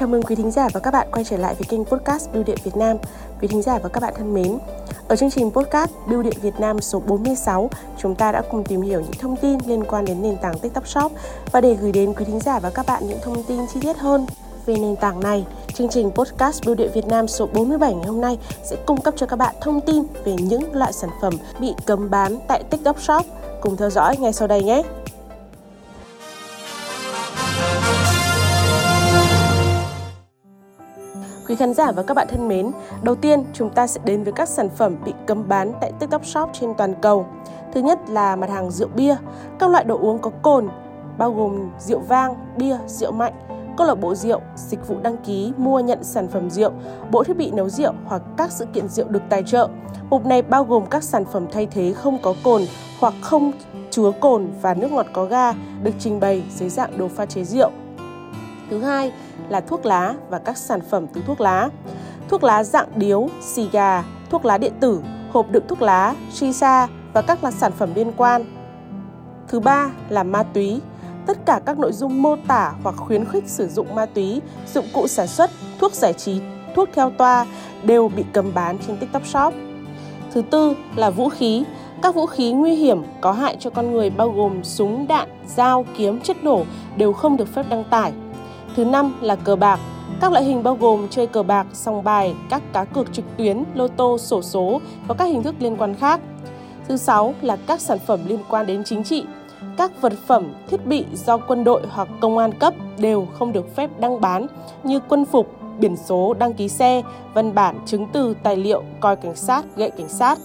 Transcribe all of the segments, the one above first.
Chào mừng quý thính giả và các bạn quay trở lại với kênh podcast Bưu điện Việt Nam. Quý thính giả và các bạn thân mến, ở chương trình podcast Bưu điện Việt Nam số 46, chúng ta đã cùng tìm hiểu những thông tin liên quan đến nền tảng TikTok Shop và để gửi đến quý thính giả và các bạn những thông tin chi tiết hơn về nền tảng này, chương trình podcast Bưu điện Việt Nam số 47 ngày hôm nay sẽ cung cấp cho các bạn thông tin về những loại sản phẩm bị cấm bán tại TikTok Shop. Cùng theo dõi ngay sau đây nhé! Quý khán giả và các bạn thân mến, đầu tiên chúng ta sẽ đến với các sản phẩm bị cấm bán tại TikTok Shop trên toàn cầu. Thứ nhất là mặt hàng rượu bia, các loại đồ uống có cồn, bao gồm rượu vang, bia, rượu mạnh, câu lạc bộ rượu, dịch vụ đăng ký, mua nhận sản phẩm rượu, bộ thiết bị nấu rượu hoặc các sự kiện rượu được tài trợ. Mục này bao gồm các sản phẩm thay thế không có cồn hoặc không chứa cồn và nước ngọt có ga được trình bày dưới dạng đồ pha chế rượu. Thứ hai là thuốc lá và các sản phẩm từ thuốc lá. Thuốc lá dạng điếu, xì gà, thuốc lá điện tử, hộp đựng thuốc lá, shisha và các là sản phẩm liên quan. Thứ ba là ma túy. Tất cả các nội dung mô tả hoặc khuyến khích sử dụng ma túy, dụng cụ sản xuất, thuốc giải trí, thuốc theo toa đều bị cấm bán trên TikTok Shop. Thứ tư là vũ khí. Các vũ khí nguy hiểm có hại cho con người bao gồm súng, đạn, dao, kiếm, chất nổ đều không được phép đăng tải. Thứ năm là cờ bạc. Các loại hình bao gồm chơi cờ bạc, sòng bài, các cá cược trực tuyến, lô tô, sổ số và các hình thức liên quan khác. Thứ sáu là các sản phẩm liên quan đến chính trị. Các vật phẩm, thiết bị do quân đội hoặc công an cấp đều không được phép đăng bán như quân phục, biển số, đăng ký xe, văn bản, chứng từ, tài liệu, coi cảnh sát, gậy cảnh sát.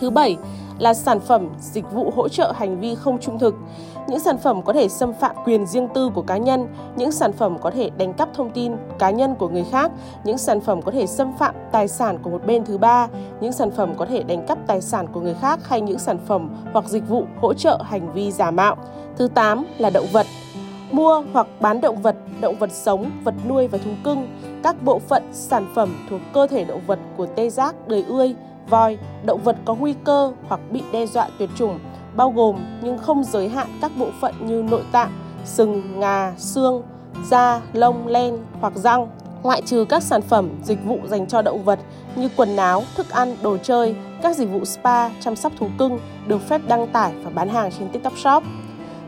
Thứ bảy là sản phẩm, dịch vụ hỗ trợ hành vi không trung thực. Những sản phẩm có thể xâm phạm quyền riêng tư của cá nhân, những sản phẩm có thể đánh cắp thông tin cá nhân của người khác, những sản phẩm có thể xâm phạm tài sản của một bên thứ ba, những sản phẩm có thể đánh cắp tài sản của người khác hay những sản phẩm hoặc dịch vụ hỗ trợ hành vi giả mạo. Thứ 8 là động vật. Mua hoặc bán động vật, động vật sống, vật nuôi và thú cưng, các bộ phận, sản phẩm thuộc cơ thể động vật của tê giác, đời ươi, voi, động vật có nguy cơ hoặc bị đe dọa tuyệt chủng, bao gồm nhưng không giới hạn các bộ phận như nội tạng, sừng, ngà, xương, da, lông, len hoặc răng, ngoại trừ các sản phẩm, dịch vụ dành cho động vật như quần áo, thức ăn, đồ chơi, các dịch vụ spa, chăm sóc thú cưng được phép đăng tải và bán hàng trên TikTok Shop.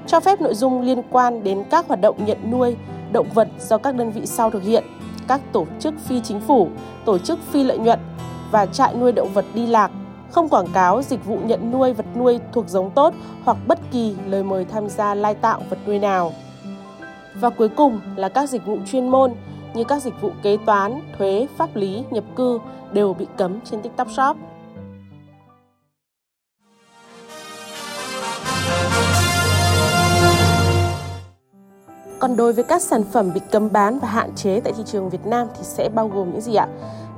Cho phép nội dung liên quan đến các hoạt động nhận nuôi động vật do các đơn vị sau thực hiện, các tổ chức phi chính phủ, tổ chức phi lợi nhuận, và trại nuôi động vật đi lạc, không quảng cáo dịch vụ nhận nuôi vật nuôi thuộc giống tốt hoặc bất kỳ lời mời tham gia lai tạo vật nuôi nào. Và cuối cùng là các dịch vụ chuyên môn như các dịch vụ kế toán, thuế, pháp lý, nhập cư đều bị cấm trên TikTok Shop. Còn đối với các sản phẩm bị cấm bán và hạn chế tại thị trường Việt Nam thì sẽ bao gồm những gì ạ?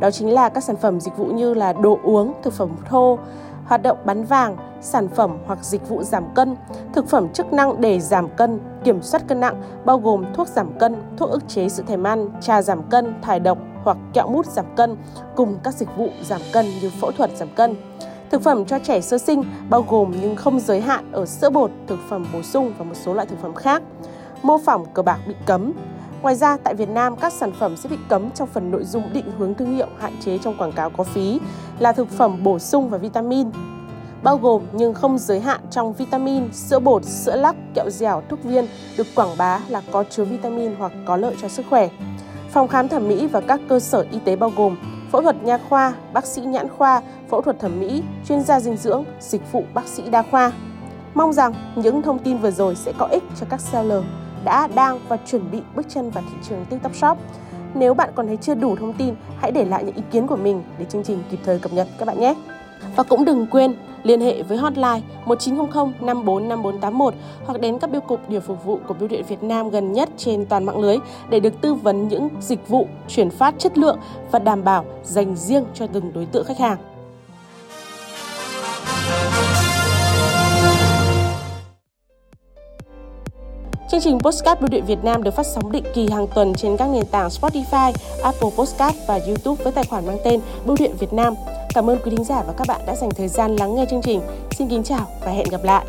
Đó chính là các sản phẩm dịch vụ như là đồ uống, thực phẩm thô, hoạt động bán vàng, sản phẩm hoặc dịch vụ giảm cân, thực phẩm chức năng để giảm cân, kiểm soát cân nặng bao gồm thuốc giảm cân, thuốc ức chế sự thèm ăn, trà giảm cân, thải độc hoặc kẹo mút giảm cân cùng các dịch vụ giảm cân như phẫu thuật giảm cân. Thực phẩm cho trẻ sơ sinh bao gồm nhưng không giới hạn ở sữa bột, thực phẩm bổ sung và một số loại thực phẩm khác. Mô phỏng cờ bạc bị cấm, Ngoài ra, tại Việt Nam, các sản phẩm sẽ bị cấm trong phần nội dung định hướng thương hiệu hạn chế trong quảng cáo có phí là thực phẩm bổ sung và vitamin, bao gồm nhưng không giới hạn trong vitamin, sữa bột, sữa lắc, kẹo dẻo, thuốc viên được quảng bá là có chứa vitamin hoặc có lợi cho sức khỏe. Phòng khám thẩm mỹ và các cơ sở y tế bao gồm phẫu thuật nha khoa, bác sĩ nhãn khoa, phẫu thuật thẩm mỹ, chuyên gia dinh dưỡng, dịch vụ bác sĩ đa khoa. Mong rằng những thông tin vừa rồi sẽ có ích cho các seller đã, đang và chuẩn bị bước chân vào thị trường TikTok Shop. Nếu bạn còn thấy chưa đủ thông tin, hãy để lại những ý kiến của mình để chương trình kịp thời cập nhật các bạn nhé. Và cũng đừng quên liên hệ với hotline 1900 545481 hoặc đến các biêu cục điều phục vụ của Bưu điện Việt Nam gần nhất trên toàn mạng lưới để được tư vấn những dịch vụ chuyển phát chất lượng và đảm bảo dành riêng cho từng đối tượng khách hàng. Chương trình Postcard Bưu điện Việt Nam được phát sóng định kỳ hàng tuần trên các nền tảng Spotify, Apple Postcard và YouTube với tài khoản mang tên Bưu điện Việt Nam. Cảm ơn quý thính giả và các bạn đã dành thời gian lắng nghe chương trình. Xin kính chào và hẹn gặp lại.